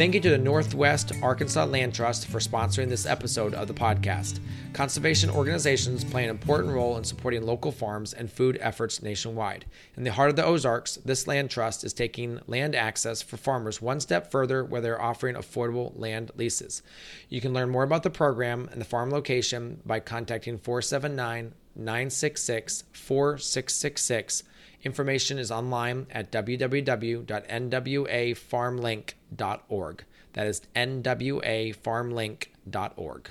Thank you to the Northwest Arkansas Land Trust for sponsoring this episode of the podcast. Conservation organizations play an important role in supporting local farms and food efforts nationwide. In the heart of the Ozarks, this land trust is taking land access for farmers one step further where they're offering affordable land leases. You can learn more about the program and the farm location by contacting 479 966 4666 Information is online at www.nwafarmlink.org. That is nwafarmlink.org.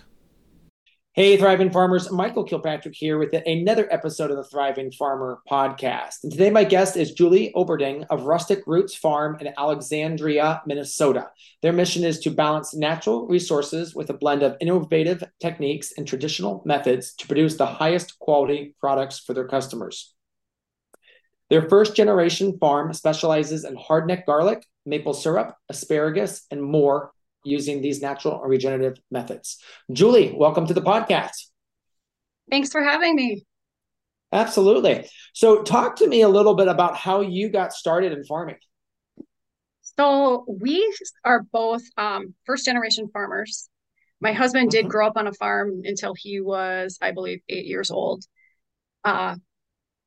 Hey, Thriving Farmers. Michael Kilpatrick here with another episode of the Thriving Farmer podcast. And today, my guest is Julie Olberding of Rustic Roots Farm in Alexandria, Minnesota. Their mission is to balance natural resources with a blend of innovative techniques and traditional methods to produce the highest quality products for their customers. Their first generation farm specializes in hardneck garlic, maple syrup, asparagus, and more using these natural and regenerative methods. Julie, welcome to the podcast. Thanks for having me. Absolutely. So, talk to me a little bit about how you got started in farming. So, we are both um, first generation farmers. My husband did mm-hmm. grow up on a farm until he was, I believe, eight years old. Uh,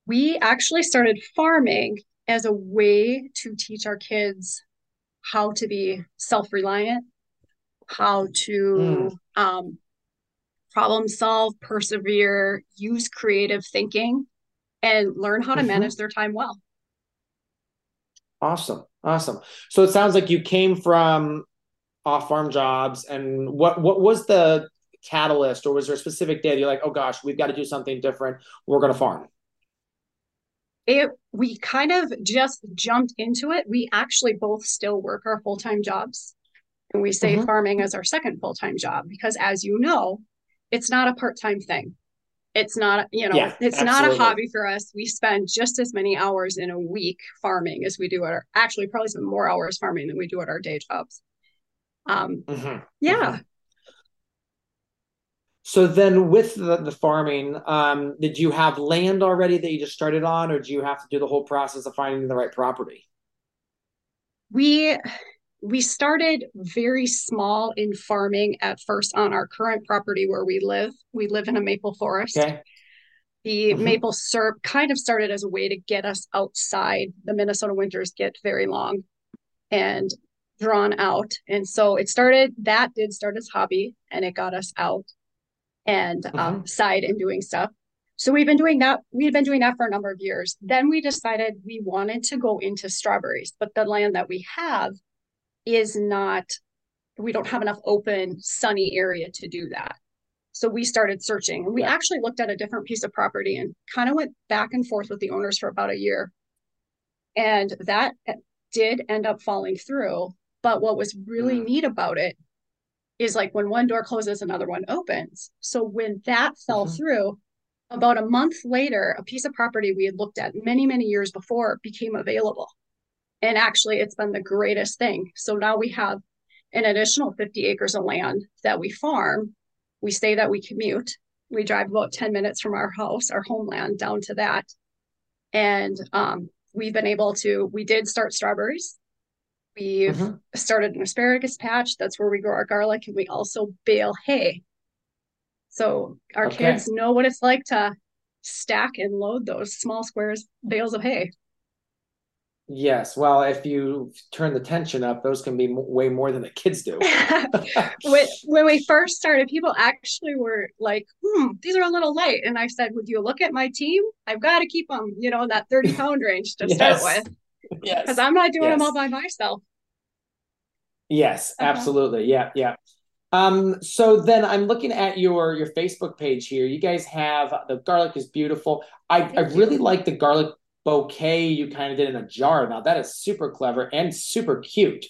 we actually started farming as a way to teach our kids how to be self-reliant how to mm. um, problem solve persevere use creative thinking and learn how to mm-hmm. manage their time well. Awesome. Awesome. So it sounds like you came from off farm jobs and what what was the catalyst or was there a specific day that you're like oh gosh we've got to do something different. We're going to farm it we kind of just jumped into it. We actually both still work our full-time jobs. And we say mm-hmm. farming as our second full-time job because as you know, it's not a part-time thing. It's not, you know, yeah, it's absolutely. not a hobby for us. We spend just as many hours in a week farming as we do at our actually probably some more hours farming than we do at our day jobs. Um mm-hmm. yeah. Mm-hmm. So then, with the, the farming, um, did you have land already that you just started on, or do you have to do the whole process of finding the right property? We we started very small in farming at first on our current property where we live. We live in a maple forest. Okay. The mm-hmm. maple syrup kind of started as a way to get us outside. The Minnesota winters get very long and drawn out. And so it started, that did start as hobby and it got us out and um, mm-hmm. side and doing stuff. So we've been doing that. We've been doing that for a number of years. Then we decided we wanted to go into strawberries, but the land that we have is not. We don't have enough open, sunny area to do that. So we started searching. and We actually looked at a different piece of property and kind of went back and forth with the owners for about a year. And that did end up falling through. But what was really mm. neat about it is like when one door closes, another one opens. So when that fell mm-hmm. through, about a month later, a piece of property we had looked at many, many years before became available. And actually, it's been the greatest thing. So now we have an additional 50 acres of land that we farm. We say that we commute. We drive about 10 minutes from our house, our homeland, down to that. And um, we've been able to, we did start strawberries We've mm-hmm. started an asparagus patch. That's where we grow our garlic, and we also bale hay. So our okay. kids know what it's like to stack and load those small squares bales of hay. Yes. Well, if you turn the tension up, those can be m- way more than the kids do. when, when we first started, people actually were like, hmm, these are a little light. And I said, would you look at my team? I've got to keep them, you know, in that 30 pound range to yes. start with. Yes. Because I'm not doing yes. them all by myself. Yes, uh-huh. absolutely. Yeah, yeah. Um, so then I'm looking at your your Facebook page here. You guys have the garlic is beautiful. I, I really like the garlic bouquet you kind of did in a jar. Now that is super clever and super cute.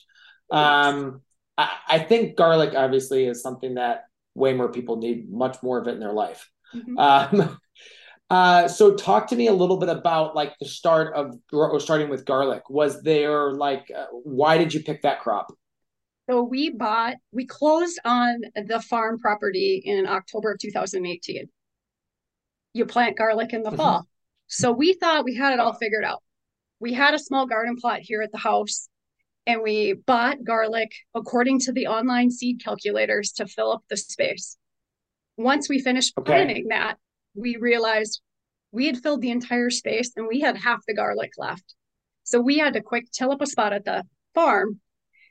Um, I, I think garlic obviously is something that way more people need much more of it in their life. Mm-hmm. Um, Uh, so talk to me a little bit about like the start of or starting with garlic. Was there like uh, why did you pick that crop? So we bought we closed on the farm property in October of 2018. You plant garlic in the mm-hmm. fall. So we thought we had it all figured out. We had a small garden plot here at the house and we bought garlic according to the online seed calculators to fill up the space. Once we finished okay. planting that, we realized we had filled the entire space and we had half the garlic left. So we had to quick till up a spot at the farm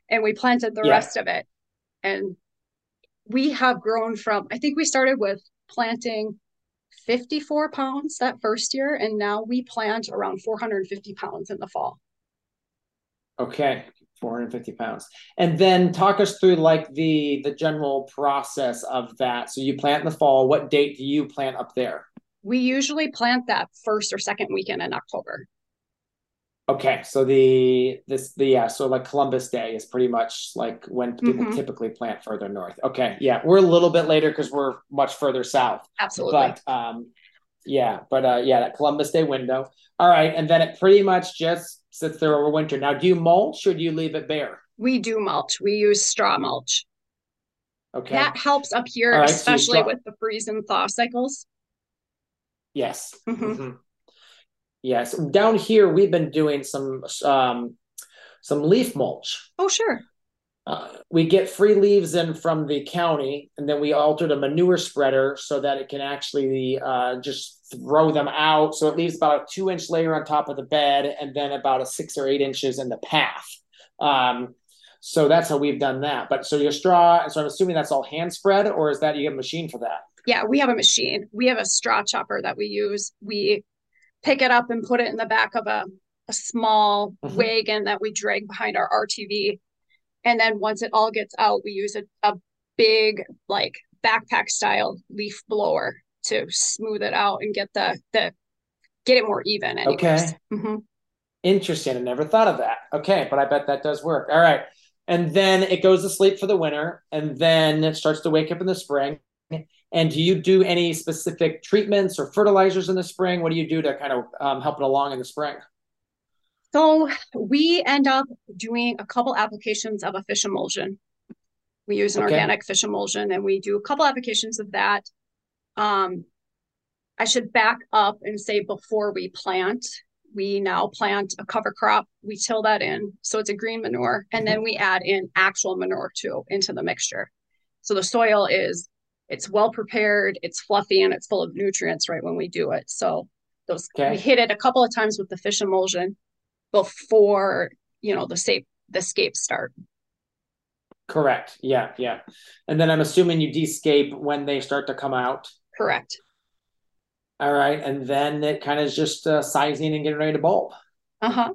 and we planted the yeah. rest of it. And we have grown from, I think we started with planting 54 pounds that first year, and now we plant around 450 pounds in the fall. Okay. 450 pounds. And then talk us through like the the general process of that. So you plant in the fall. What date do you plant up there? We usually plant that first or second weekend in october. Okay. So the this the yeah so like columbus day is pretty much like when people mm-hmm. typically plant further north. Okay. Yeah we're a little bit later because we're much further south. Absolutely. But um yeah but uh yeah that columbus day window. All right. And then it pretty much just sits there over winter. Now, do you mulch or do you leave it bare? We do mulch. We use straw mulch. Okay. That helps up here, right, especially so with the freeze and thaw cycles. Yes. Mm-hmm. Mm-hmm. Yes. Down here, we've been doing some um, some leaf mulch. Oh, sure. Uh, we get free leaves in from the county, and then we altered a manure spreader so that it can actually uh, just throw them out. So it leaves about a two inch layer on top of the bed, and then about a six or eight inches in the path. Um, so that's how we've done that. But so your straw, so I'm assuming that's all hand spread, or is that you have a machine for that? Yeah, we have a machine. We have a straw chopper that we use. We pick it up and put it in the back of a, a small mm-hmm. wagon that we drag behind our RTV and then once it all gets out, we use a, a big like backpack style leaf blower to smooth it out and get the the get it more even. Anyways. Okay. Mm-hmm. Interesting. I never thought of that. Okay, but I bet that does work. All right. And then it goes to sleep for the winter, and then it starts to wake up in the spring. And do you do any specific treatments or fertilizers in the spring? What do you do to kind of um, help it along in the spring? So we end up doing a couple applications of a fish emulsion. We use an okay. organic fish emulsion and we do a couple applications of that. Um, I should back up and say before we plant, we now plant a cover crop. We till that in. So it's a green manure. And then we add in actual manure too into the mixture. So the soil is, it's well prepared, it's fluffy, and it's full of nutrients right when we do it. So those okay. we hit it a couple of times with the fish emulsion before you know the safe the scape start. Correct. Yeah yeah. And then i'm assuming you descape when they start to come out. Correct. All right. And then it kind of is just uh, sizing and getting ready to bulb. Uh-huh.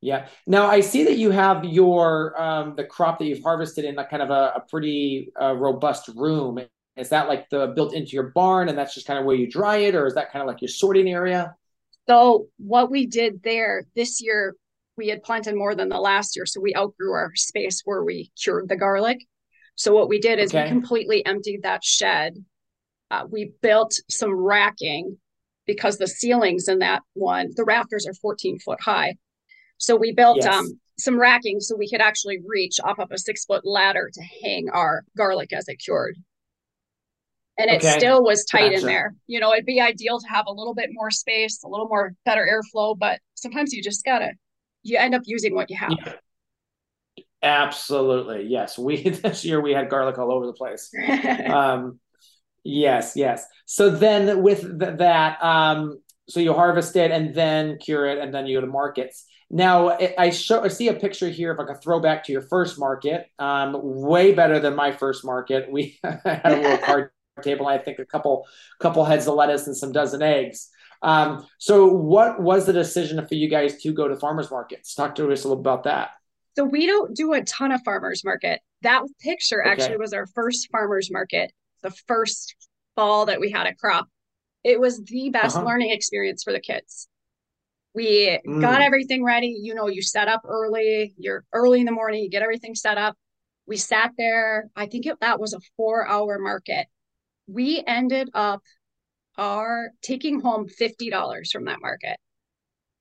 Yeah. Now i see that you have your um the crop that you've harvested in like kind of a, a pretty uh, robust room. Is that like the built into your barn and that's just kind of where you dry it or is that kind of like your sorting area so what we did there this year, we had planted more than the last year, so we outgrew our space where we cured the garlic. So what we did is okay. we completely emptied that shed. Uh, we built some racking because the ceilings in that one, the rafters are 14 foot high. So we built yes. um, some racking so we could actually reach off of a six foot ladder to hang our garlic as it cured and it okay. still was tight gotcha. in there. You know, it'd be ideal to have a little bit more space, a little more better airflow, but sometimes you just gotta you end up using what you have. Yeah. Absolutely. Yes. We this year we had garlic all over the place. um yes, yes. So then with th- that um so you harvest it and then cure it and then you go to markets. Now I show I see a picture here of like a throwback to your first market. Um, way better than my first market. We had a little card table. I think a couple couple heads of lettuce and some dozen eggs. Um, so, what was the decision for you guys to go to farmers markets? Talk to us a little about that. So we don't do a ton of farmers market. That picture okay. actually was our first farmers market, the first fall that we had a crop. It was the best uh-huh. learning experience for the kids. We mm. got everything ready. You know, you set up early. You're early in the morning. You get everything set up. We sat there. I think it, that was a four-hour market we ended up are taking home $50 from that market.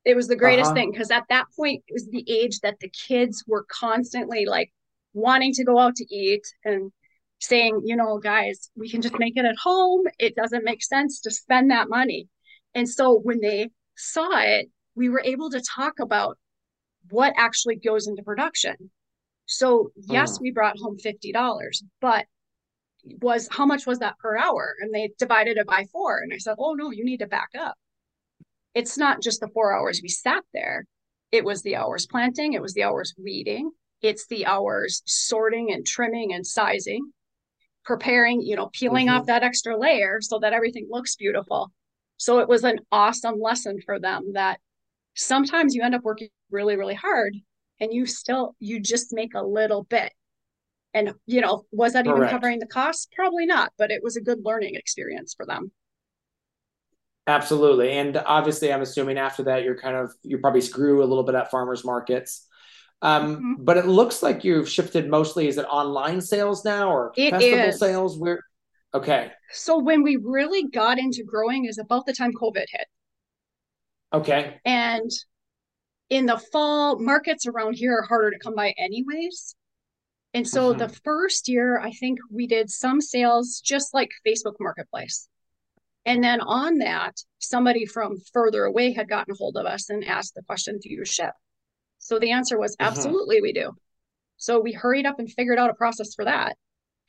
It was the greatest uh-huh. thing because at that point, it was the age that the kids were constantly like wanting to go out to eat and saying, you know, guys, we can just make it at home. It doesn't make sense to spend that money. And so when they saw it, we were able to talk about what actually goes into production. So, yes, uh. we brought home $50, but was how much was that per hour? And they divided it by four. And I said, oh, no, you need to back up. It's not just the four hours we sat there, it was the hours planting, it was the hours weeding, it's the hours sorting and trimming and sizing, preparing, you know, peeling mm-hmm. off that extra layer so that everything looks beautiful. So it was an awesome lesson for them that sometimes you end up working really, really hard and you still, you just make a little bit. And, you know, was that even covering the cost? Probably not, but it was a good learning experience for them. Absolutely. And obviously, I'm assuming after that, you're kind of, you probably screw a little bit at farmers markets. Um, mm-hmm. But it looks like you've shifted mostly. Is it online sales now or it festival is. sales? Where? Okay. So when we really got into growing is about the time COVID hit. Okay. And in the fall, markets around here are harder to come by, anyways. And so mm-hmm. the first year, I think we did some sales just like Facebook Marketplace. And then on that, somebody from further away had gotten a hold of us and asked the question, Do you ship? So the answer was uh-huh. absolutely, we do. So we hurried up and figured out a process for that.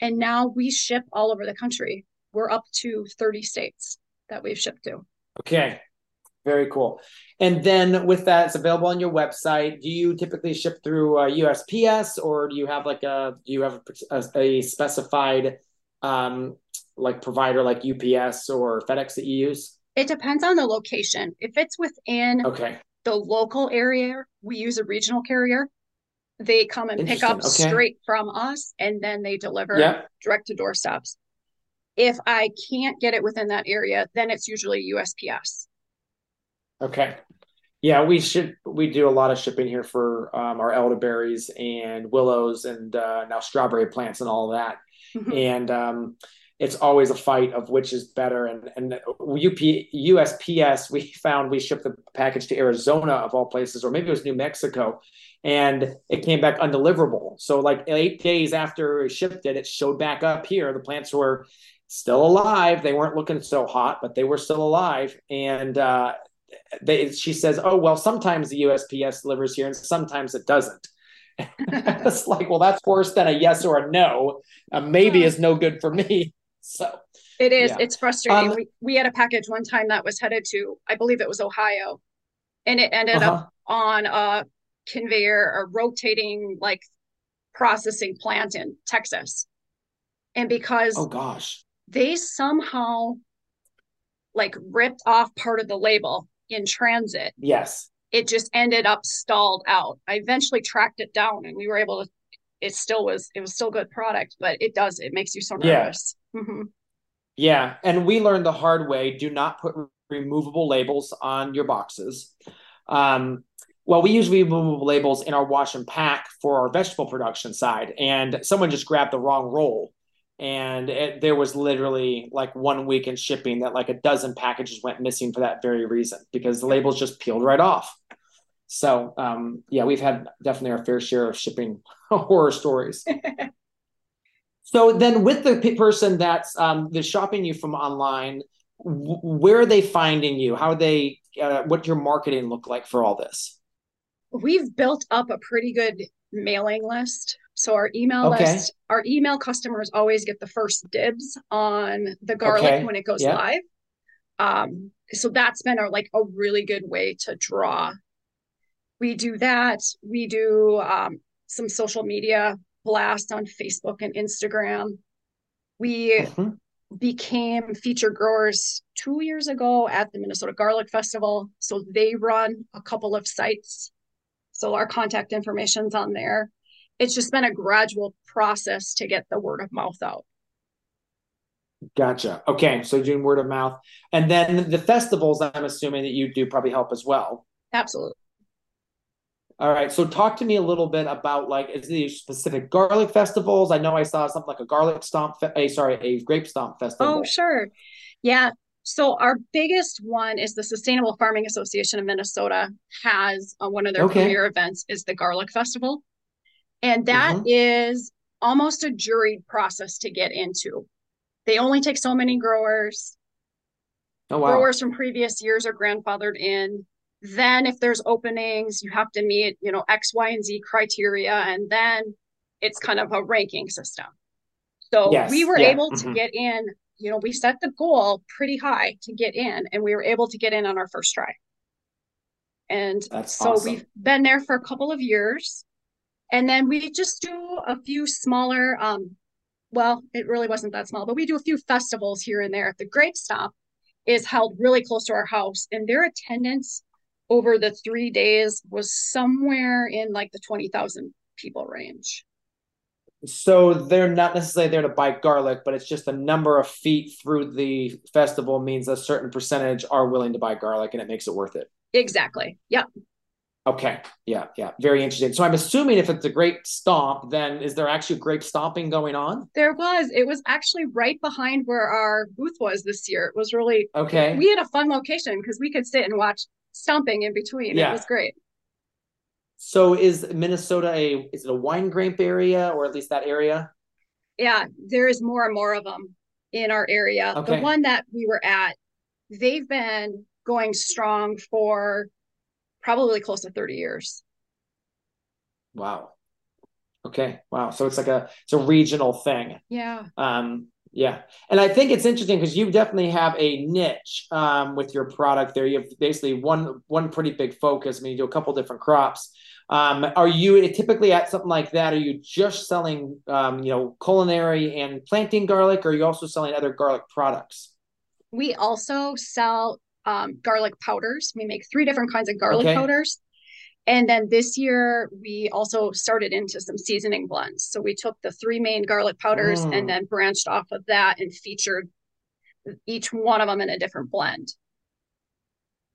And now we ship all over the country. We're up to 30 states that we've shipped to. Okay. Very cool. And then with that, it's available on your website. Do you typically ship through uh, USPS or do you have like a, do you have a, a, a specified um, like provider like UPS or FedEx that you use? It depends on the location. If it's within okay. the local area, we use a regional carrier. They come and pick up okay. straight from us and then they deliver direct to doorsteps. If I can't get it within that area, then it's usually USPS. Okay. Yeah, we should we do a lot of shipping here for um, our elderberries and willows and uh, now strawberry plants and all that. Mm-hmm. And um, it's always a fight of which is better. And and UP, USPS, we found we shipped the package to Arizona of all places, or maybe it was New Mexico, and it came back undeliverable. So like eight days after we shipped it, it showed back up here. The plants were still alive. They weren't looking so hot, but they were still alive. And uh, they, she says, "Oh well, sometimes the USPS delivers here, and sometimes it doesn't." it's like, well, that's worse than a yes or a no. A maybe is no good for me. So it is. Yeah. It's frustrating. Um, we, we had a package one time that was headed to, I believe it was Ohio, and it ended uh-huh. up on a conveyor, a rotating like processing plant in Texas. And because oh gosh, they somehow like ripped off part of the label in transit. Yes. It just ended up stalled out. I eventually tracked it down and we were able to it still was it was still good product, but it does it makes you so nervous. Yeah. Mm-hmm. Yeah, and we learned the hard way: do not put removable labels on your boxes. Um, well, we use removable labels in our wash and pack for our vegetable production side, and someone just grabbed the wrong roll, and it, there was literally like one week in shipping that like a dozen packages went missing for that very reason because the labels just peeled right off. So um, yeah, we've had definitely our fair share of shipping horror stories. so then, with the person that's um, that's shopping you from online, w- where are they finding you? How are they? Uh, what your marketing look like for all this? We've built up a pretty good mailing list. So our email okay. list, our email customers always get the first dibs on the garlic okay. when it goes yeah. live. Um, so that's been our like a really good way to draw we do that. We do um, some social media blast on Facebook and Instagram. We mm-hmm. became feature growers two years ago at the Minnesota Garlic Festival. So they run a couple of sites. So our contact information's on there. It's just been a gradual process to get the word of mouth out. Gotcha. Okay. So doing word of mouth. And then the festivals, I'm assuming that you do probably help as well. Absolutely. All right. So talk to me a little bit about like is these specific garlic festivals? I know I saw something like a garlic stomp, fe- a, sorry, a grape stomp festival. Oh, sure. Yeah. So our biggest one is the Sustainable Farming Association of Minnesota has uh, one of their okay. premier events is the Garlic Festival. And that mm-hmm. is almost a juried process to get into. They only take so many growers. Oh, wow. Growers from previous years are grandfathered in. Then if there's openings, you have to meet, you know, X, Y, and Z criteria. And then it's kind of a ranking system. So yes. we were yeah. able to mm-hmm. get in you know, we set the goal pretty high to get in, and we were able to get in on our first try. And That's so awesome. we've been there for a couple of years. And then we just do a few smaller, um, well, it really wasn't that small, but we do a few festivals here and there. The Grape Stomp is held really close to our house, and their attendance over the three days was somewhere in like the 20,000 people range so they're not necessarily there to buy garlic, but it's just the number of feet through the festival means a certain percentage are willing to buy garlic and it makes it worth it. Exactly. Yep. Okay. Yeah. Yeah. Very interesting. So I'm assuming if it's a grape stomp, then is there actually grape stomping going on? There was. It was actually right behind where our booth was this year. It was really okay. We had a fun location because we could sit and watch stomping in between. Yeah. It was great. So is Minnesota a is it a wine grape area or at least that area? Yeah, there is more and more of them in our area. Okay. The one that we were at, they've been going strong for probably close to 30 years. Wow. Okay. Wow. So it's like a it's a regional thing. Yeah. Um yeah. And I think it's interesting because you definitely have a niche um, with your product there. You have basically one one pretty big focus. I mean, you do a couple different crops. Um, are you typically at something like that? Are you just selling, um, you know, culinary and planting garlic, or are you also selling other garlic products? We also sell um, garlic powders. We make three different kinds of garlic okay. powders. And then this year, we also started into some seasoning blends. So we took the three main garlic powders mm. and then branched off of that and featured each one of them in a different blend.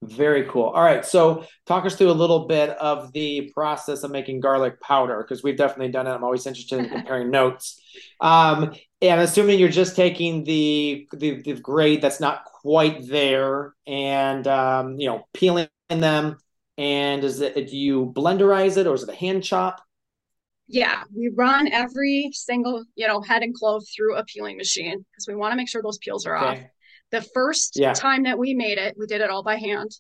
Very cool. All right. So, talk us through a little bit of the process of making garlic powder because we've definitely done it. I'm always interested in comparing notes. Um, and assuming you're just taking the, the, the grade that's not quite there and um, you know peeling them and is it do you blenderize it or is it a hand chop? Yeah, we run every single, you know, head and clove through a peeling machine because we want to make sure those peels are okay. off. The first yeah. time that we made it, we did it all by hand.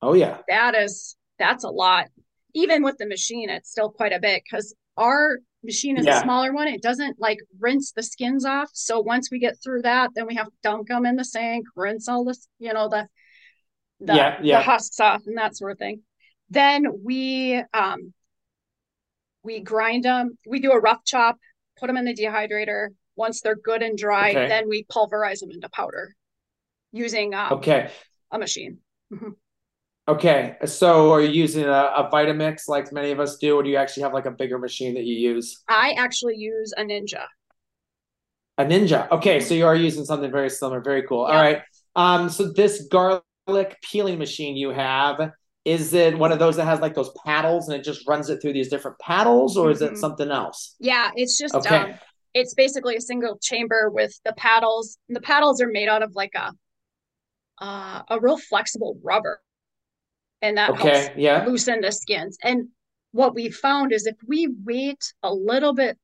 Oh yeah. That is that's a lot. Even with the machine, it's still quite a bit because our machine is yeah. a smaller one. It doesn't like rinse the skins off. So once we get through that, then we have to dunk them in the sink, rinse all this, you know, the the, yeah, yeah. the husks off and that sort of thing. Then we um we grind them. We do a rough chop, put them in the dehydrator. Once they're good and dry, okay. then we pulverize them into powder using um, okay a machine. Mm-hmm. Okay, so are you using a, a Vitamix like many of us do, or do you actually have like a bigger machine that you use? I actually use a Ninja. A Ninja. Okay, so you are using something very similar. Very cool. All right. Um, so this garlic peeling machine you have is it one of those that has like those paddles and it just runs it through these different paddles or is mm-hmm. it something else yeah it's just okay. um, it's basically a single chamber with the paddles and the paddles are made out of like a uh, a real flexible rubber and that okay. helps yeah. loosen the skins and what we found is if we wait a little bit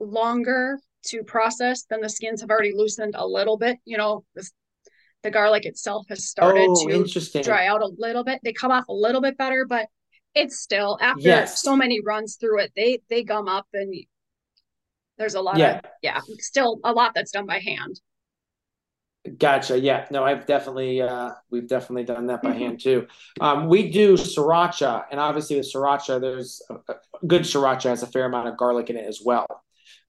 longer to process then the skins have already loosened a little bit you know the the garlic itself has started oh, to dry out a little bit. They come off a little bit better, but it's still after yes. so many runs through it, they they gum up and there's a lot yeah. of yeah, still a lot that's done by hand. Gotcha. Yeah. No, I've definitely uh we've definitely done that by mm-hmm. hand too. Um we do sriracha and obviously with sriracha there's a, a good sriracha has a fair amount of garlic in it as well.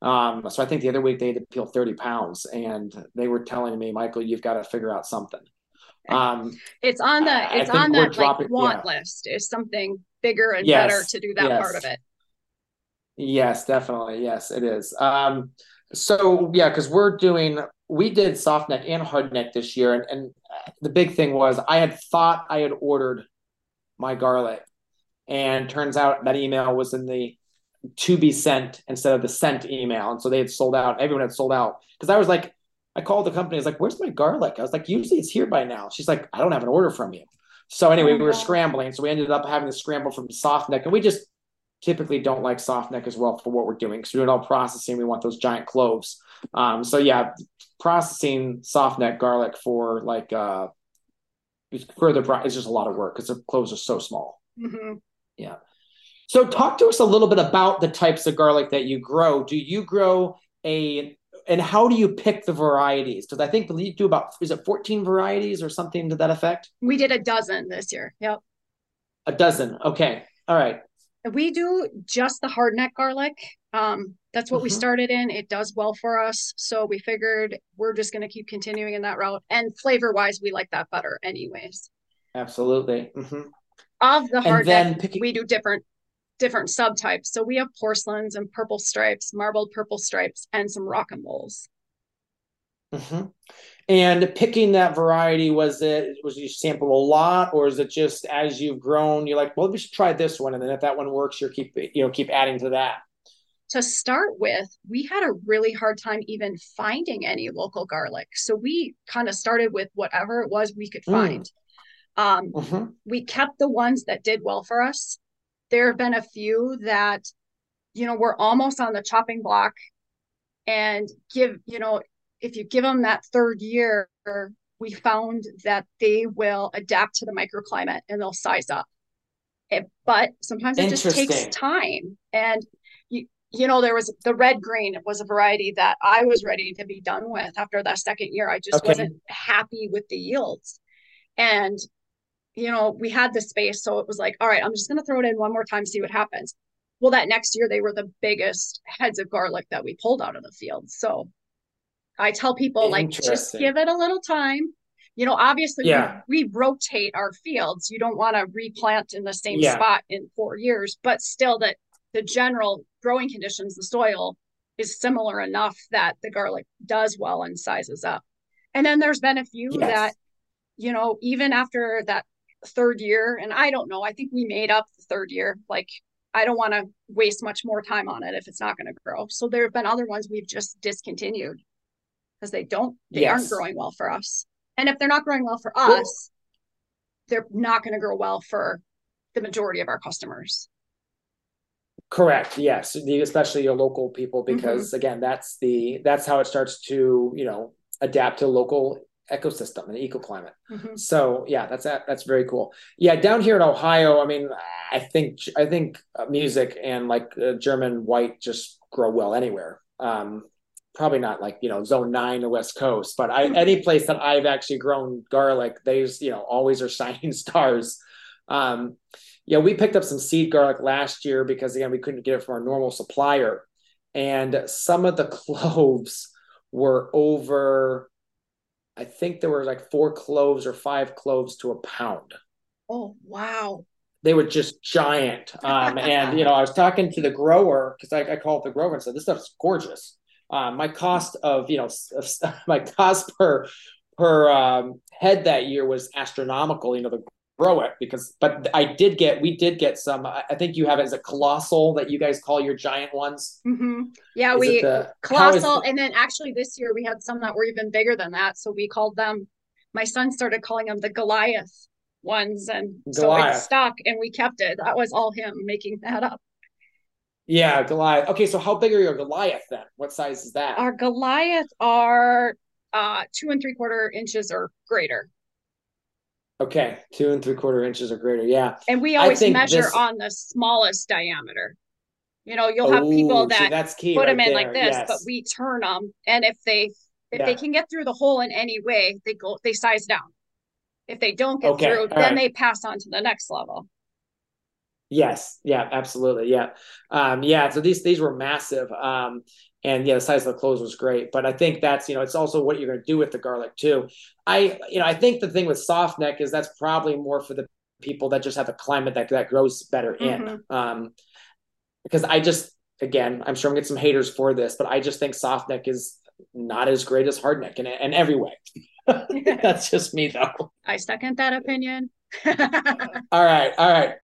Um, so I think the other week they had to peel 30 pounds and they were telling me, Michael, you've got to figure out something. Um, it's on the, it's on the like want yeah. list is something bigger and yes, better to do that yes. part of it. Yes, definitely. Yes, it is. Um, so yeah, cause we're doing, we did soft neck and hard neck this year. And, and the big thing was I had thought I had ordered my garlic and turns out that email was in the to be sent instead of the sent email. And so they had sold out. Everyone had sold out because I was like, I called the company. I was like, "Where's my garlic?" I was like, "Usually it's here by now." She's like, "I don't have an order from you." So anyway, oh, we were scrambling. So we ended up having to scramble from soft neck, and we just typically don't like soft neck as well for what we're doing because we're doing all processing. We want those giant cloves. Um, so yeah, processing soft neck garlic for like uh, further is just a lot of work because the cloves are so small. Mm-hmm. Yeah. So talk to us a little bit about the types of garlic that you grow. Do you grow a and how do you pick the varieties? Because I think you do about is it 14 varieties or something to that effect? We did a dozen this year. Yep. A dozen. Okay. All right. We do just the hardneck garlic. Um, that's what mm-hmm. we started in. It does well for us. So we figured we're just going to keep continuing in that route. And flavor wise, we like that better, anyways. Absolutely. Mm-hmm. Of the hardneck, picking... we do different different subtypes. So we have porcelains and purple stripes, marbled purple stripes, and some rocambole. Mm-hmm. And picking that variety, was it was you sample a lot, or is it just as you've grown, you're like, well, we should try this one, and then if that one works, you're keep you know keep adding to that. To start with, we had a really hard time even finding any local garlic, so we kind of started with whatever it was we could mm. find. Um, mm-hmm. We kept the ones that did well for us. There have been a few that, you know, we're almost on the chopping block, and give you know if you give them that third year, we found that they will adapt to the microclimate and they'll size up. It, but sometimes it just takes time. And you, know, there was the red green was a variety that I was ready to be done with after that second year. I just okay. wasn't happy with the yields. And, you know, we had the space. So it was like, all right, I'm just going to throw it in one more time, see what happens. Well, that next year, they were the biggest heads of garlic that we pulled out of the field. So I tell people like just give it a little time. You know, obviously yeah. we, we rotate our fields. You don't want to replant in the same yeah. spot in four years, but still that the general growing conditions, the soil is similar enough that the garlic does well and sizes up. And then there's been a few yes. that, you know, even after that third year, and I don't know, I think we made up the third year. Like, I don't want to waste much more time on it if it's not going to grow. So there have been other ones we've just discontinued because they don't they yes. aren't growing well for us and if they're not growing well for us they're not going to grow well for the majority of our customers correct yes especially your local people mm-hmm. because mm-hmm. again that's the that's how it starts to you know adapt to local ecosystem and ecoclimate mm-hmm. so yeah that's that's very cool yeah down here in ohio i mean i think i think music and like uh, german white just grow well anywhere um probably not like you know zone nine or west coast but i any place that i've actually grown garlic they's you know always are shining stars um yeah we picked up some seed garlic last year because again we couldn't get it from our normal supplier. And some of the cloves were over i think there were like four cloves or five cloves to a pound. Oh wow. They were just giant. Um, and you know i was talking to the grower because I, I called the grower and said this stuff's gorgeous. Uh, my cost of you know my cost per per um, head that year was astronomical. You know, to grow it because, but I did get we did get some. I think you have it as a colossal that you guys call your giant ones. Mm-hmm. Yeah, is we the, colossal, and then actually this year we had some that were even bigger than that. So we called them. My son started calling them the Goliath ones, and Goliath. so it stuck, and we kept it. That was all him making that up. Yeah, Goliath. Okay, so how big are your Goliath then? What size is that? Our Goliath are uh two and three quarter inches or greater. Okay, two and three quarter inches or greater. Yeah. And we always measure this... on the smallest diameter. You know, you'll have people that that's key put right them in there. like this, yes. but we turn them, and if they if yeah. they can get through the hole in any way, they go they size down. If they don't get okay. through, All then right. they pass on to the next level. Yes. Yeah. Absolutely. Yeah. Um, yeah. So these these were massive. Um, and yeah, the size of the clothes was great. But I think that's you know it's also what you're going to do with the garlic too. I you know I think the thing with soft neck is that's probably more for the people that just have a climate that that grows better in. Mm-hmm. Um, because I just again I'm sure I'm get some haters for this, but I just think soft neck is not as great as hard neck in, in every way. that's just me though. I second that opinion. all right, all right.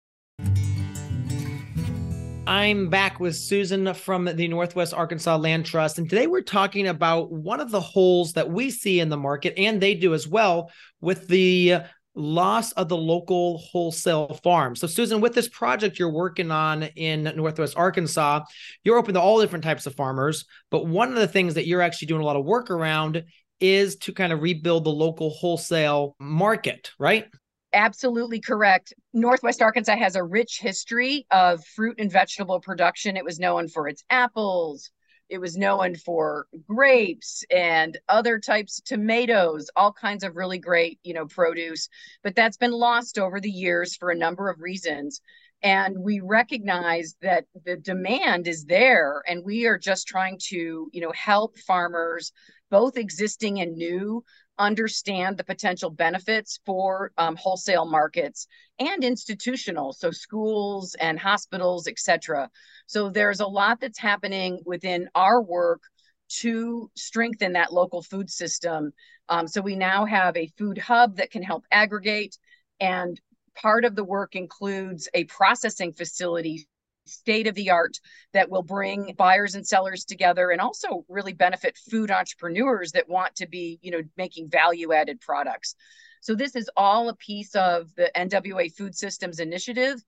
I'm back with Susan from the Northwest Arkansas Land Trust. And today we're talking about one of the holes that we see in the market, and they do as well, with the loss of the local wholesale farm. So, Susan, with this project you're working on in Northwest Arkansas, you're open to all different types of farmers. But one of the things that you're actually doing a lot of work around is to kind of rebuild the local wholesale market, right? Absolutely correct. Northwest Arkansas has a rich history of fruit and vegetable production. It was known for its apples. It was known for grapes and other types of tomatoes, all kinds of really great, you know, produce. But that's been lost over the years for a number of reasons. And we recognize that the demand is there, and we are just trying to, you know, help farmers, both existing and new, understand the potential benefits for um, wholesale markets and institutional so schools and hospitals etc so there's a lot that's happening within our work to strengthen that local food system. Um, so we now have a food hub that can help aggregate and part of the work includes a processing facility state of the art that will bring buyers and sellers together and also really benefit food entrepreneurs that want to be you know making value added products. So this is all a piece of the nwa food systems initiative.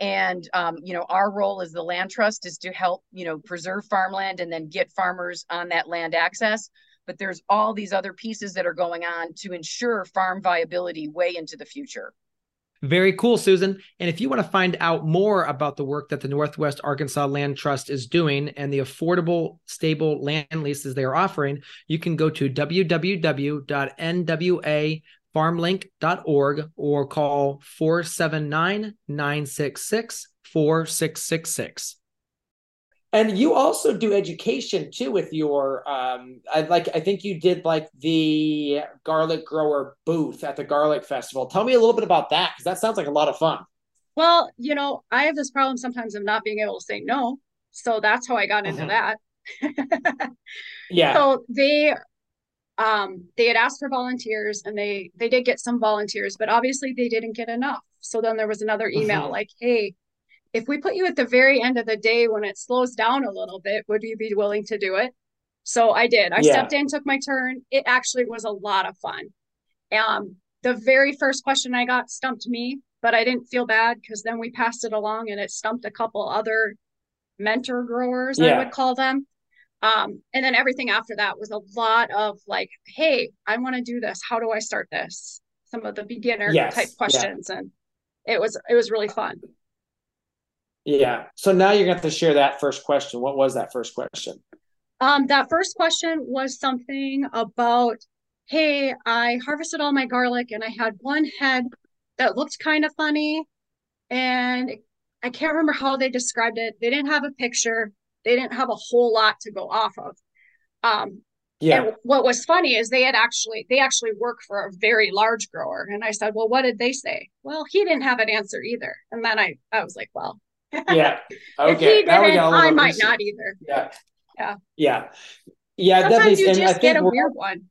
And um, you know our role as the land trust is to help you know preserve farmland and then get farmers on that land access. But there's all these other pieces that are going on to ensure farm viability way into the future very cool, Susan. And if you want to find out more about the work that the Northwest Arkansas Land Trust is doing and the affordable, stable land leases they are offering, you can go to www.nwafarmlink.org or call 479 966 4666 and you also do education too with your um I like I think you did like the garlic grower booth at the garlic festival. Tell me a little bit about that because that sounds like a lot of fun. Well, you know, I have this problem sometimes of not being able to say no. So that's how I got into mm-hmm. that. yeah. So they um they had asked for volunteers and they they did get some volunteers, but obviously they didn't get enough. So then there was another email mm-hmm. like, "Hey, if we put you at the very end of the day when it slows down a little bit, would you be willing to do it? So I did. I yeah. stepped in, took my turn. It actually was a lot of fun. Um, the very first question I got stumped me, but I didn't feel bad because then we passed it along and it stumped a couple other mentor growers, yeah. I would call them. Um, and then everything after that was a lot of like, hey, I want to do this. How do I start this? Some of the beginner yes. type questions. Yeah. And it was it was really fun. Yeah. So now you're going to have to share that first question. What was that first question? Um, that first question was something about, hey, I harvested all my garlic and I had one head that looked kind of funny. And I can't remember how they described it. They didn't have a picture, they didn't have a whole lot to go off of. Um, yeah. And what was funny is they had actually they actually work for a very large grower, and I said, "Well, what did they say?" Well, he didn't have an answer either. And then I I was like, "Well, yeah. Okay. didn't, I might not either. Yeah. Yeah. Yeah. Yeah. Sometimes you just get a weird one.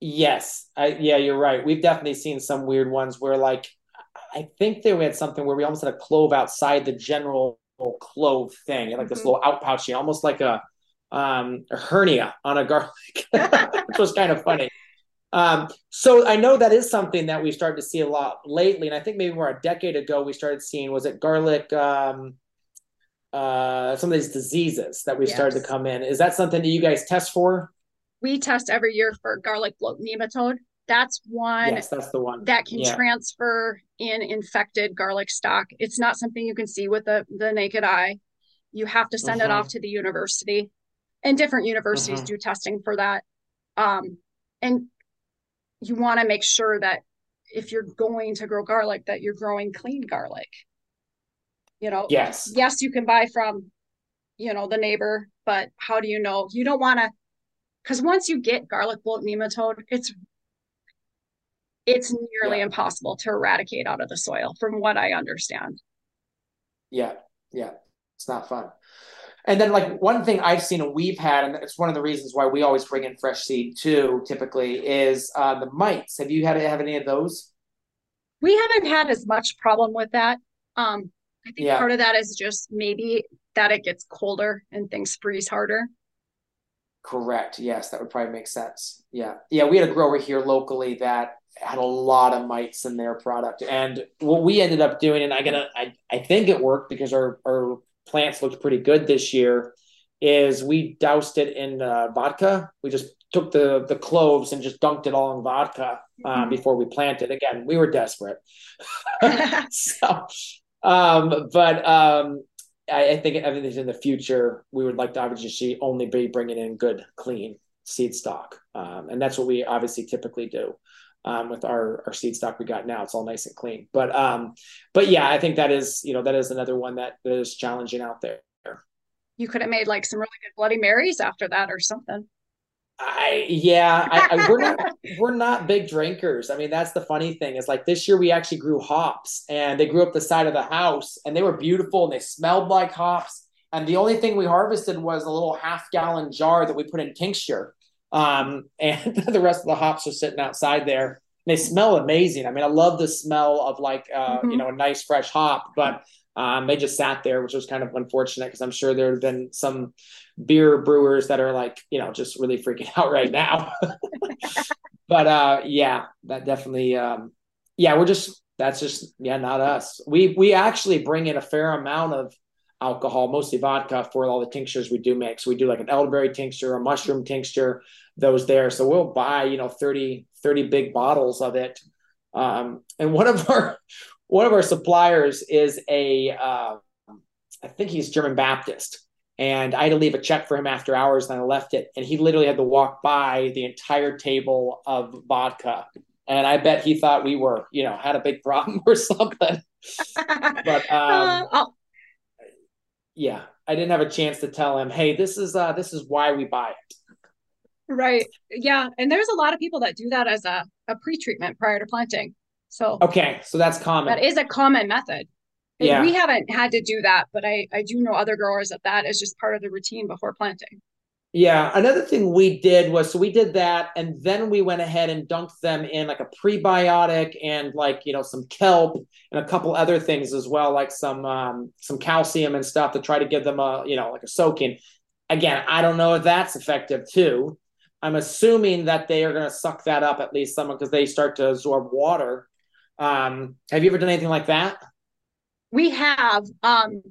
Yes. I, yeah, you're right. We've definitely seen some weird ones where, like, I think they had something where we almost had a clove outside the general clove thing, like mm-hmm. this little outpouching, almost like a um, a hernia on a garlic, which was kind of funny. Um, so I know that is something that we started to see a lot lately, and I think maybe more a decade ago we started seeing was it garlic, um, uh, some of these diseases that we yes. started to come in. Is that something that you guys test for? We test every year for garlic bloat nematode. That's one. Yes, that's the one that can yeah. transfer in infected garlic stock. It's not something you can see with the the naked eye. You have to send uh-huh. it off to the university, and different universities uh-huh. do testing for that. Um, and you want to make sure that if you're going to grow garlic that you're growing clean garlic. You know yes. yes you can buy from you know the neighbor but how do you know? You don't want to because once you get garlic bloat nematode it's it's nearly yeah. impossible to eradicate out of the soil from what i understand. Yeah yeah. It's not fun and then, like one thing I've seen and we've had, and it's one of the reasons why we always bring in fresh seed too. Typically, is uh, the mites. Have you had to have any of those? We haven't had as much problem with that. Um, I think yeah. part of that is just maybe that it gets colder and things freeze harder. Correct. Yes, that would probably make sense. Yeah. Yeah. We had a grower here locally that had a lot of mites in their product. And what we ended up doing, and I gonna I, I think it worked because our, our plants looked pretty good this year, is we doused it in uh, vodka. We just took the the cloves and just dunked it all in vodka uh, mm-hmm. before we planted. Again, we were desperate. so um, but um I, I think everything's in the future. We would like to obviously see only be bringing in good, clean seed stock, um, and that's what we obviously typically do. Um, with our, our seed stock we got now. It's all nice and clean. But um, but yeah, I think that is you know that is another one that, that is challenging out there. You could have made like some really good Bloody Marys after that or something. I yeah, I, I, we're not we're not big drinkers. I mean, that's the funny thing is like this year we actually grew hops and they grew up the side of the house and they were beautiful and they smelled like hops. And the only thing we harvested was a little half gallon jar that we put in tincture. Um, and the rest of the hops are sitting outside there. They smell amazing. I mean, I love the smell of like uh, mm-hmm. you know a nice fresh hop, but um, they just sat there, which was kind of unfortunate because I'm sure there have been some beer brewers that are like, you know, just really freaking out right now. but uh, yeah, that definitely, um, yeah, we're just that's just yeah, not us. We we actually bring in a fair amount of alcohol, mostly vodka, for all the tinctures we do make. So we do like an elderberry tincture, a mushroom tincture, those there. So we'll buy, you know, 30, 30 big bottles of it. Um, and one of our one of our suppliers is a, uh, I think he's German Baptist. And I had to leave a check for him after hours, and I left it. And he literally had to walk by the entire table of vodka. And I bet he thought we were, you know, had a big problem or something. but um, yeah, I didn't have a chance to tell him, hey, this is uh, this is why we buy it. Right. Yeah. And there's a lot of people that do that as a, a pre-treatment prior to planting. So okay, so that's common. That is a common method. Yeah. We haven't had to do that, but I I do know other growers that that is just part of the routine before planting. Yeah, another thing we did was so we did that, and then we went ahead and dunked them in like a prebiotic and like you know some kelp and a couple other things as well, like some um, some calcium and stuff to try to give them a you know like a soaking. Again, I don't know if that's effective too. I'm assuming that they are going to suck that up at least some because they start to absorb water. Um, have you ever done anything like that? We have. Um,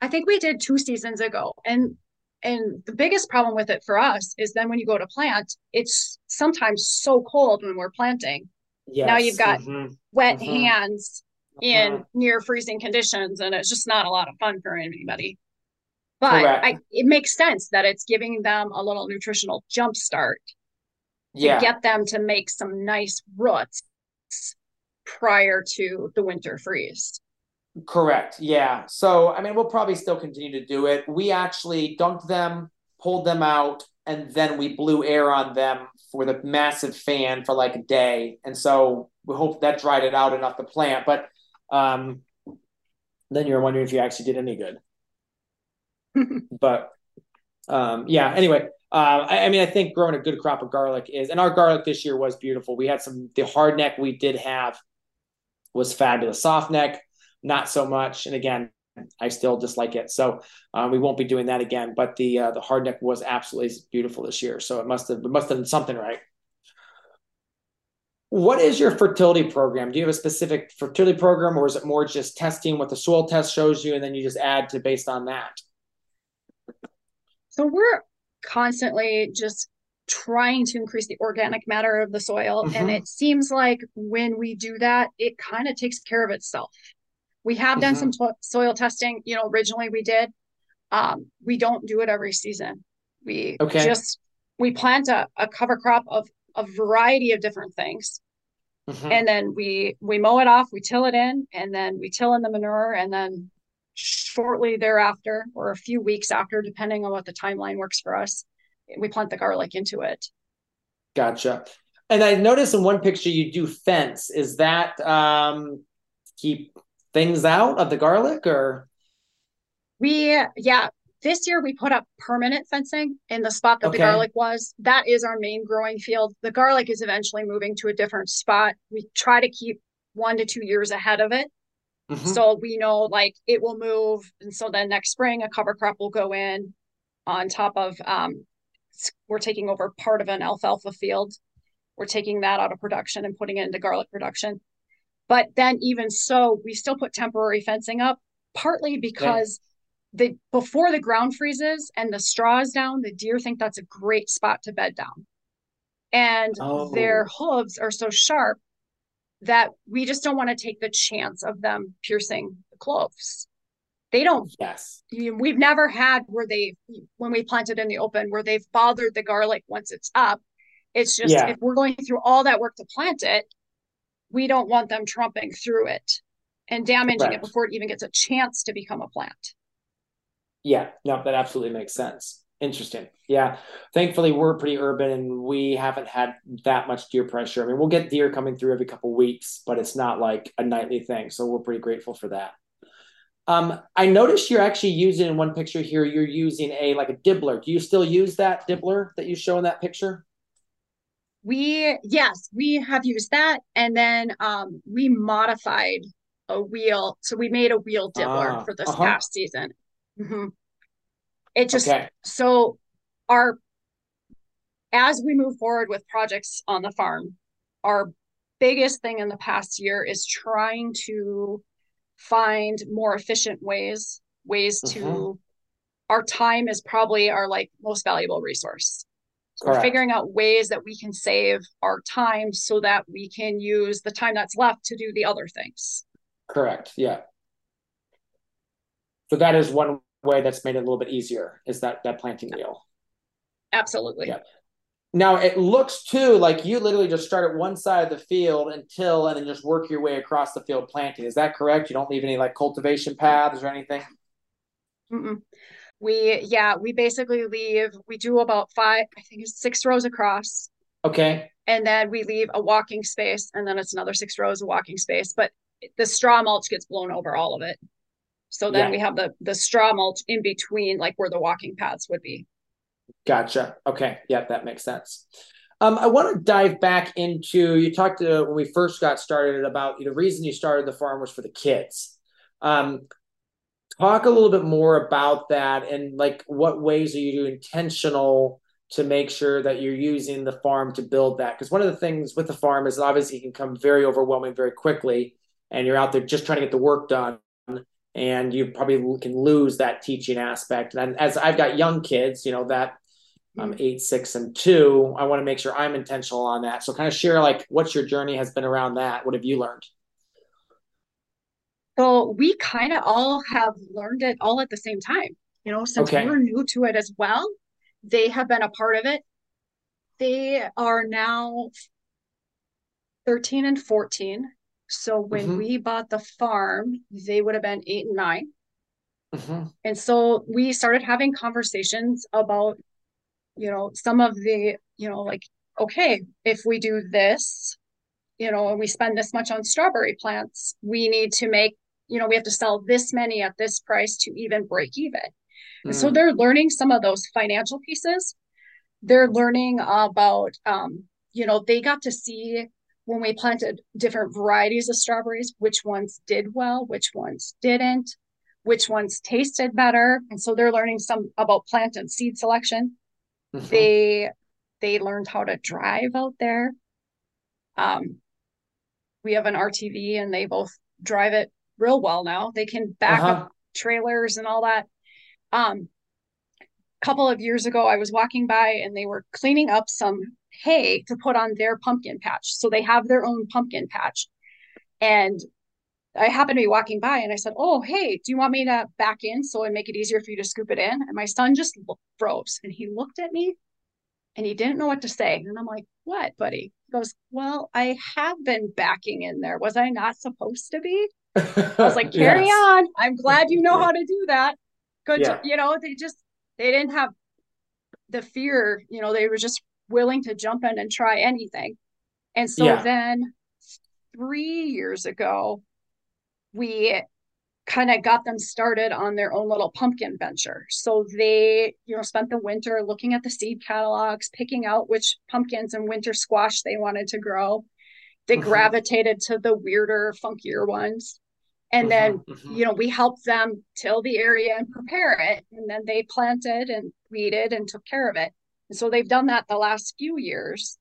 I think we did two seasons ago, and and the biggest problem with it for us is then when you go to plant, it's sometimes so cold when we're planting. Yes. Now you've got mm-hmm. wet mm-hmm. hands in uh-huh. near freezing conditions, and it's just not a lot of fun for anybody. But I, it makes sense that it's giving them a little nutritional jump start yeah. to get them to make some nice roots prior to the winter freeze. Correct. Yeah. So, I mean, we'll probably still continue to do it. We actually dunked them, pulled them out, and then we blew air on them with a massive fan for like a day. And so we hope that dried it out enough to plant. But um, then you're wondering if you actually did any good. but um, yeah, anyway, uh, I, I, mean, I think growing a good crop of garlic is, and our garlic this year was beautiful. We had some, the hard neck we did have was fabulous. Soft neck, not so much. And again, I still dislike it. So uh, we won't be doing that again. But the uh, the hard neck was absolutely beautiful this year. So it must have it must have done something right. What is your fertility program? Do you have a specific fertility program, or is it more just testing what the soil test shows you, and then you just add to based on that? So we're constantly just trying to increase the organic matter of the soil. Mm-hmm. And it seems like when we do that, it kind of takes care of itself. We have mm-hmm. done some to- soil testing, you know, originally we did. Um, we don't do it every season. We okay. just we plant a, a cover crop of a variety of different things. Mm-hmm. And then we we mow it off, we till it in, and then we till in the manure, and then shortly thereafter, or a few weeks after, depending on what the timeline works for us, we plant the garlic into it. Gotcha. And I noticed in one picture you do fence. Is that um, keep things out of the garlic or? We, yeah, this year we put up permanent fencing in the spot that okay. the garlic was. That is our main growing field. The garlic is eventually moving to a different spot. We try to keep one to two years ahead of it Mm-hmm. So we know like it will move. And so then next spring, a cover crop will go in on top of, um, we're taking over part of an alfalfa field. We're taking that out of production and putting it into garlic production. But then even so, we still put temporary fencing up, partly because the before the ground freezes and the straw is down, the deer think that's a great spot to bed down. And oh. their hooves are so sharp that we just don't want to take the chance of them piercing the cloves. They don't. Yes. We've never had where they, when we planted in the open, where they've bothered the garlic once it's up. It's just yeah. if we're going through all that work to plant it, we don't want them trumping through it and damaging Correct. it before it even gets a chance to become a plant. Yeah, no, that absolutely makes sense. Interesting. Yeah. Thankfully, we're pretty urban and we haven't had that much deer pressure. I mean, we'll get deer coming through every couple weeks, but it's not like a nightly thing. So we're pretty grateful for that. Um, I noticed you're actually using in one picture here, you're using a like a dibbler. Do you still use that dibbler that you show in that picture? We yes, we have used that. And then um we modified a wheel. So we made a wheel dibbler ah, for this uh-huh. past season. Mm-hmm. It just okay. so our as we move forward with projects on the farm, our biggest thing in the past year is trying to find more efficient ways, ways to mm-hmm. our time is probably our like most valuable resource. So we're figuring out ways that we can save our time so that we can use the time that's left to do the other things. Correct. Yeah. So that is one way that's made it a little bit easier is that that planting wheel. Absolutely. Yeah. Now it looks too like you literally just start at one side of the field until and then just work your way across the field planting. Is that correct? You don't leave any like cultivation paths or anything? Mm-mm. We yeah, we basically leave. We do about five, I think it's six rows across. Okay. And then we leave a walking space, and then it's another six rows of walking space. But the straw mulch gets blown over all of it. So then yeah. we have the the straw mulch in between, like where the walking paths would be. Gotcha. Okay. Yeah, that makes sense. Um, I want to dive back into you talked to, when we first got started about the reason you started the farm was for the kids. Um, talk a little bit more about that and like what ways are you intentional to make sure that you're using the farm to build that because one of the things with the farm is obviously it can come very overwhelming very quickly and you're out there just trying to get the work done and you probably can lose that teaching aspect. And as I've got young kids, you know, that um, eight, six, and two, I want to make sure I'm intentional on that. So kind of share like what's your journey has been around that. What have you learned? So we kind of all have learned it all at the same time. You know, since okay. we're new to it as well, they have been a part of it. They are now 13 and 14 so when mm-hmm. we bought the farm, they would have been eight and 9 mm-hmm. And so we started having conversations about, you know, some of the, you know, like, okay, if we do this, you know, and we spend this much on strawberry plants, we need to make, you know, we have to sell this many at this price to even break even. Mm. So mm. they're learning some of those financial pieces. They're learning about, um, you know, they got to see when we planted different varieties of strawberries, which ones did well, which ones didn't, which ones tasted better. And so they're learning some about plant and seed selection. Mm-hmm. They they learned how to drive out there. Um, we have an RTV and they both drive it real well now. They can back uh-huh. up trailers and all that. Um, a couple of years ago, I was walking by and they were cleaning up some hay to put on their pumpkin patch. So they have their own pumpkin patch. And I happened to be walking by and I said, Oh, hey, do you want me to back in so I make it easier for you to scoop it in? And my son just froze and he looked at me and he didn't know what to say. And I'm like, What, buddy? He goes, Well, I have been backing in there. Was I not supposed to be? I was like, Carry yes. on. I'm glad you know how to do that. Good. Yeah. You know, they just, they didn't have the fear, you know, they were just willing to jump in and try anything. And so yeah. then three years ago, we kind of got them started on their own little pumpkin venture. So they, you know, spent the winter looking at the seed catalogs, picking out which pumpkins and winter squash they wanted to grow. They mm-hmm. gravitated to the weirder, funkier ones. And mm-hmm, then, mm-hmm. you know, we helped them till the area and prepare it. And then they planted and weeded and took care of it. And so they've done that the last few years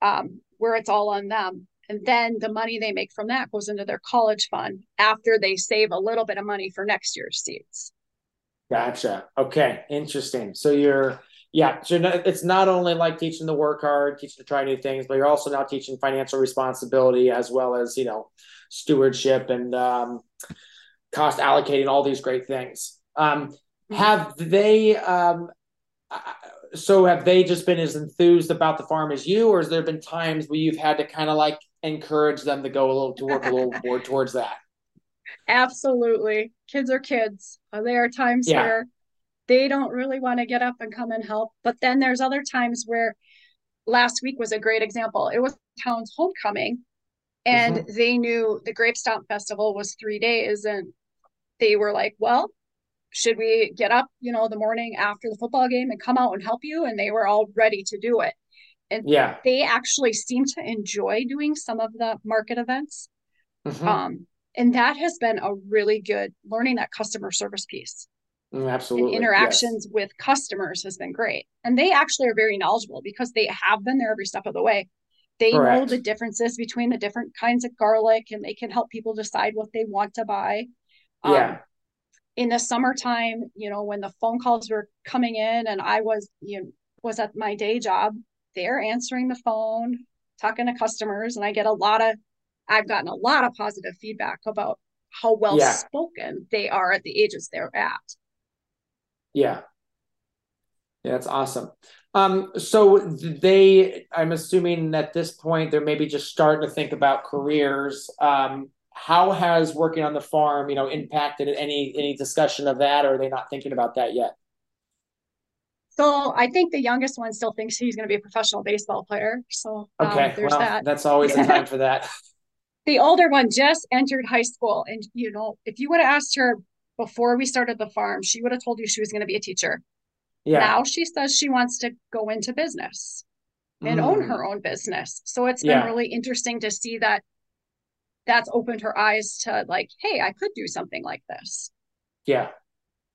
um, where it's all on them. And then the money they make from that goes into their college fund after they save a little bit of money for next year's seeds. Gotcha. Okay. Interesting. So you're, yeah. So it's not only like teaching to work hard, teaching to try new things, but you're also now teaching financial responsibility as well as, you know, stewardship and um, cost allocating, all these great things. Um, have they, um, so have they just been as enthused about the farm as you, or has there been times where you've had to kind of like encourage them to go a little to work a little more towards that? Absolutely. Kids are kids. Uh, there are times yeah. where they don't really want to get up and come and help. But then there's other times where last week was a great example. It was town's homecoming and mm-hmm. they knew the Grape Stomp Festival was three days and they were like, well, should we get up, you know, the morning after the football game and come out and help you? And they were all ready to do it. And yeah, they actually seem to enjoy doing some of the market events. Mm-hmm. Um, and that has been a really good learning that customer service piece. Mm, absolutely. And interactions yes. with customers has been great. And they actually are very knowledgeable because they have been there every step of the way. They Correct. know the differences between the different kinds of garlic and they can help people decide what they want to buy. Yeah. Um, in the summertime, you know, when the phone calls were coming in and I was, you know, was at my day job, they're answering the phone, talking to customers, and I get a lot of I've gotten a lot of positive feedback about how well yeah. spoken they are at the ages they're at. Yeah. Yeah, that's awesome. Um, so they, I'm assuming at this point they're maybe just starting to think about careers. Um, how has working on the farm, you know, impacted any any discussion of that, or are they not thinking about that yet? So I think the youngest one still thinks he's going to be a professional baseball player. So um, okay, there's well, that. That's always a time for that. the older one just entered high school, and you know, if you would have asked her before we started the farm, she would have told you she was going to be a teacher. Yeah. Now she says she wants to go into business and mm. own her own business. So it's been yeah. really interesting to see that that's opened her eyes to like, hey, I could do something like this. Yeah.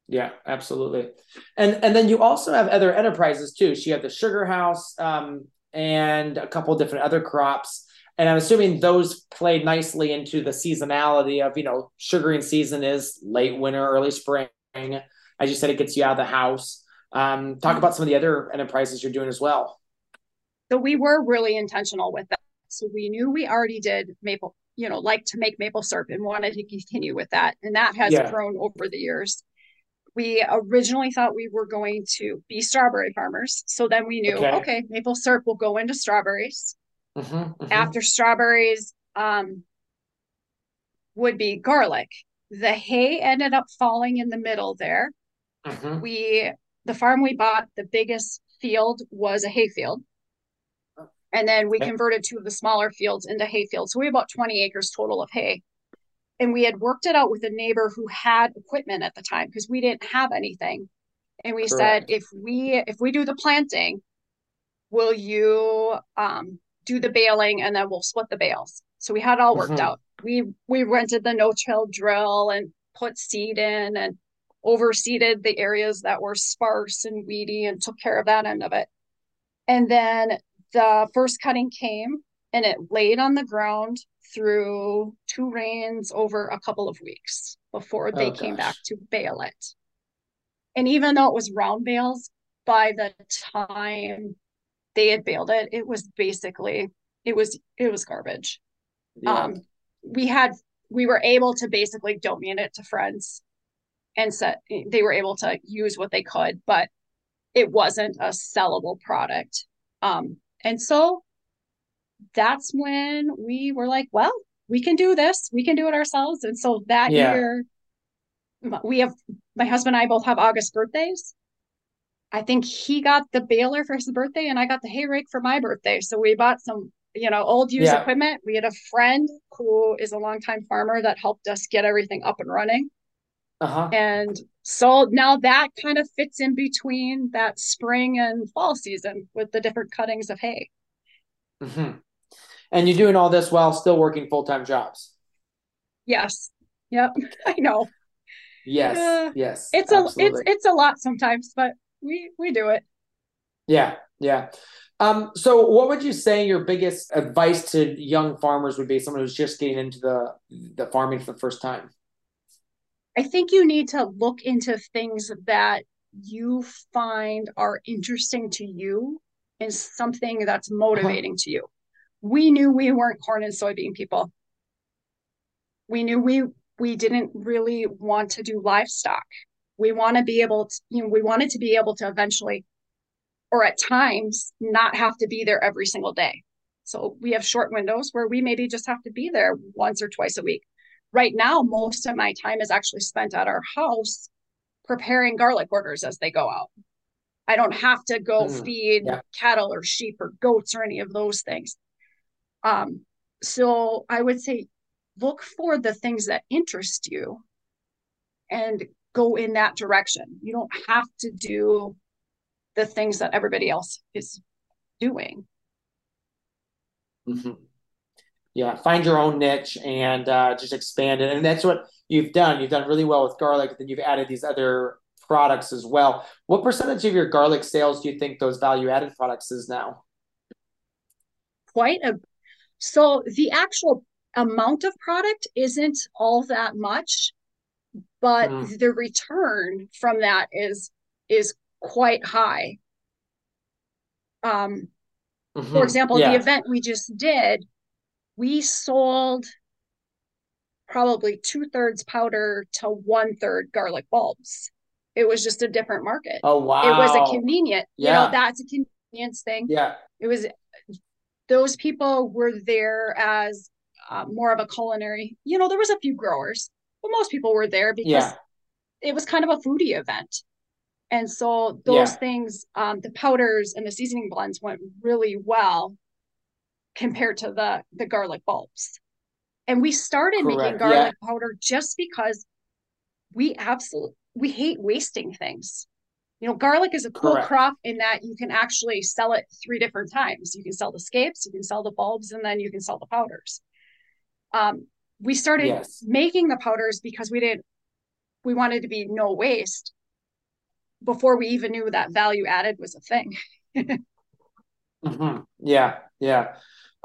Yeah, absolutely. And and then you also have other enterprises too. She had the sugar house um, and a couple different other crops. And I'm assuming those play nicely into the seasonality of, you know, sugaring season is late winter, early spring. As you said, it gets you out of the house. Um, talk about some of the other enterprises you're doing as well. So we were really intentional with that. So we knew we already did maple you know like to make maple syrup and wanted to continue with that and that has yeah. grown over the years we originally thought we were going to be strawberry farmers so then we knew okay, okay maple syrup will go into strawberries mm-hmm, mm-hmm. after strawberries um, would be garlic the hay ended up falling in the middle there mm-hmm. we the farm we bought the biggest field was a hay field and then we converted two of the smaller fields into hay fields. So we have about 20 acres total of hay. And we had worked it out with a neighbor who had equipment at the time because we didn't have anything. And we Correct. said, if we if we do the planting, will you um, do the baling and then we'll split the bales. So we had all worked mm-hmm. out. We we rented the no-till drill and put seed in and overseeded the areas that were sparse and weedy and took care of that end of it. And then the first cutting came and it laid on the ground through two rains over a couple of weeks before they oh, came back to bale it. And even though it was round bales, by the time they had baled it, it was basically it was it was garbage. Yeah. Um, we had we were able to basically donate it to friends and set they were able to use what they could, but it wasn't a sellable product. Um, and so that's when we were like, well, we can do this. We can do it ourselves. And so that yeah. year, we have my husband and I both have August birthdays. I think he got the baler for his birthday and I got the hay rake for my birthday. So we bought some, you know, old used yeah. equipment. We had a friend who is a longtime farmer that helped us get everything up and running. Uh-huh. And so now that kind of fits in between that spring and fall season with the different cuttings of hay. Mm-hmm. And you're doing all this while still working full time jobs. Yes. Yep, I know. Yes, uh, yes. It's absolutely. a it's it's a lot sometimes, but we we do it. Yeah, yeah. Um, so what would you say your biggest advice to young farmers would be, someone who's just getting into the the farming for the first time? I think you need to look into things that you find are interesting to you and something that's motivating uh-huh. to you. We knew we weren't corn and soybean people. We knew we we didn't really want to do livestock. We want to be able to, you know, we wanted to be able to eventually or at times not have to be there every single day. So we have short windows where we maybe just have to be there once or twice a week. Right now, most of my time is actually spent at our house preparing garlic orders as they go out. I don't have to go mm, feed yeah. cattle or sheep or goats or any of those things. Um, so I would say look for the things that interest you and go in that direction. You don't have to do the things that everybody else is doing. Mm-hmm. Yeah, find your own niche and uh, just expand it. And that's what you've done. You've done really well with garlic. Then you've added these other products as well. What percentage of your garlic sales do you think those value added products is now? Quite a. So the actual amount of product isn't all that much, but mm. the return from that is is quite high. Um, mm-hmm. For example, yeah. the event we just did, we sold probably two thirds powder to one third garlic bulbs. It was just a different market. Oh wow! It was a convenient. Yeah. You know, that's a convenience thing. Yeah. It was. Those people were there as uh, more of a culinary. You know, there was a few growers, but most people were there because yeah. it was kind of a foodie event. And so those yeah. things, um, the powders and the seasoning blends went really well compared to the the garlic bulbs. And we started Correct. making garlic yeah. powder just because we absolutely we hate wasting things. You know, garlic is a cool Correct. crop in that you can actually sell it three different times. You can sell the scapes, you can sell the bulbs, and then you can sell the powders. Um, we started yes. making the powders because we didn't we wanted to be no waste before we even knew that value added was a thing. mm-hmm. Yeah, yeah.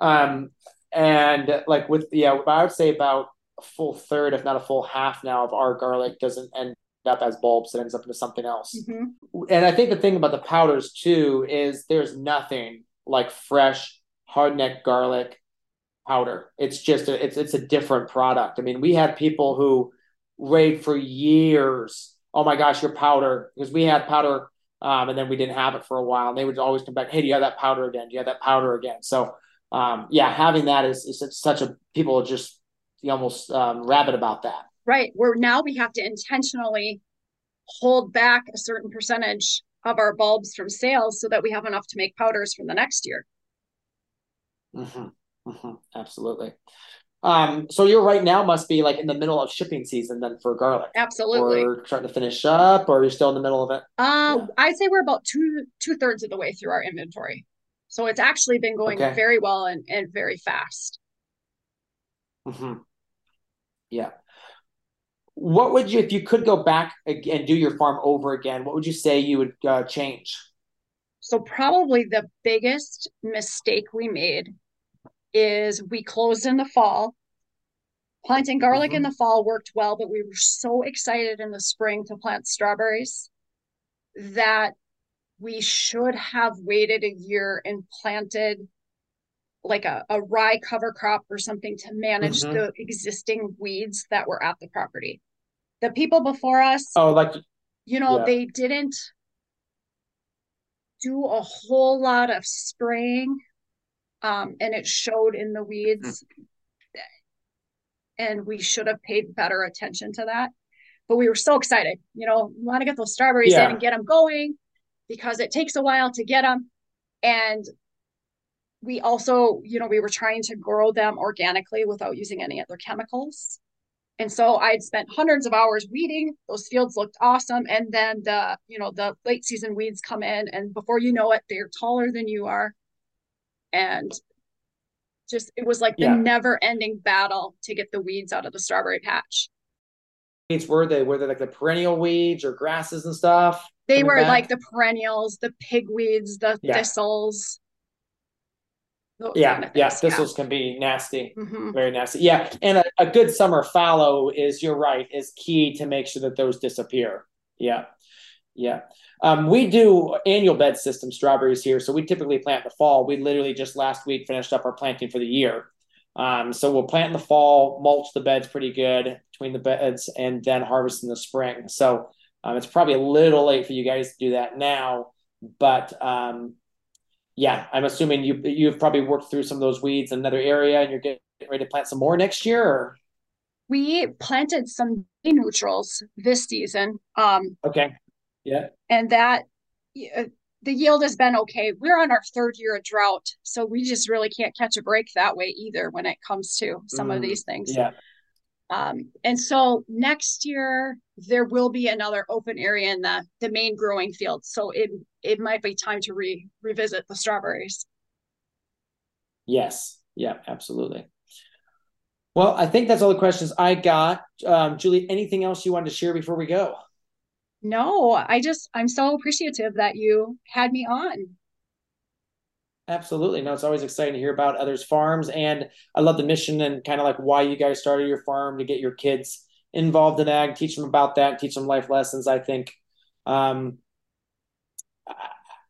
Um, and like with yeah, I would say about a full third, if not a full half now of our garlic doesn't end up as bulbs; it ends up into something else. Mm-hmm. And I think the thing about the powders too is there's nothing like fresh hardneck garlic powder. It's just a, it's it's a different product. I mean, we had people who raved for years oh my gosh, your powder, because we had powder um, and then we didn't have it for a while. And they would always come back, hey, do you have that powder again? Do you have that powder again? So um, yeah, having that is, is such a people are just almost um, rabid about that. Right. Where now we have to intentionally hold back a certain percentage of our bulbs from sales so that we have enough to make powders for the next year. Mm-hmm. Mm-hmm. Absolutely. Um, so you're right now must be like in the middle of shipping season then for garlic. Absolutely. Or trying to finish up, or you're still in the middle of it. Uh, yeah. I'd say we're about two two thirds of the way through our inventory. So it's actually been going okay. very well and, and very fast. Mm-hmm. Yeah. What would you, if you could go back and do your farm over again, what would you say you would uh, change? So probably the biggest mistake we made is we closed in the fall. Planting garlic mm-hmm. in the fall worked well, but we were so excited in the spring to plant strawberries that we should have waited a year and planted like a, a rye cover crop or something to manage mm-hmm. the existing weeds that were at the property. The people before us, oh, like you know, yeah. they didn't do a whole lot of spraying um, and it showed in the weeds. And we should have paid better attention to that. But we were so excited, you know, we want to get those strawberries yeah. in and get them going because it takes a while to get them. And we also, you know, we were trying to grow them organically without using any other chemicals. And so I'd spent hundreds of hours weeding. Those fields looked awesome. And then the, you know, the late season weeds come in and before you know it, they're taller than you are and just it was like the yeah. never ending battle to get the weeds out of the strawberry patch weeds were they? Were they like the perennial weeds or grasses and stuff? They were back? like the perennials, the pigweeds, the yeah. thistles. yeah, kind of yeah, thistles yeah. can be nasty, mm-hmm. very nasty. Yeah, and a, a good summer fallow is, you're right, is key to make sure that those disappear. Yeah, yeah. Um, we do annual bed system strawberries here, so we typically plant in the fall. We literally just last week finished up our planting for the year. Um, so we'll plant in the fall, mulch the beds pretty good between the beds, and then harvest in the spring. So um, it's probably a little late for you guys to do that now, but um, yeah, I'm assuming you you've probably worked through some of those weeds in another area, and you're getting ready to plant some more next year. Or? We planted some neutrals this season. Um, okay. Yeah. And that uh, the yield has been okay. We're on our third year of drought, so we just really can't catch a break that way either when it comes to some mm, of these things. Yeah. Um, and so next year there will be another open area in the the main growing field. So it it might be time to re revisit the strawberries. Yes. Yeah. Absolutely. Well, I think that's all the questions I got. Um, Julie, anything else you wanted to share before we go? No, I just I'm so appreciative that you had me on. Absolutely. No, it's always exciting to hear about others' farms. And I love the mission and kind of like why you guys started your farm to get your kids involved in ag, teach them about that, teach them life lessons. I think um,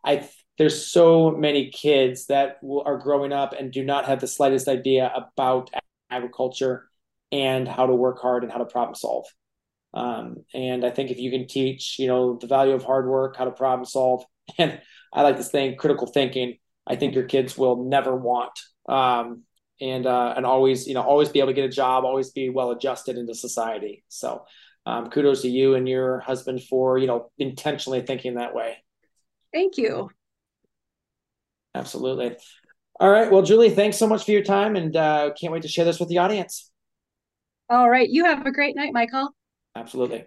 I there's so many kids that are growing up and do not have the slightest idea about agriculture and how to work hard and how to problem solve. Um, and I think if you can teach, you know, the value of hard work, how to problem solve, and I like this thing, critical thinking, I think your kids will never want. Um, and uh, and always, you know, always be able to get a job, always be well adjusted into society. So, um, kudos to you and your husband for you know intentionally thinking that way. Thank you. Absolutely. All right. Well, Julie, thanks so much for your time, and uh, can't wait to share this with the audience. All right. You have a great night, Michael. Absolutely.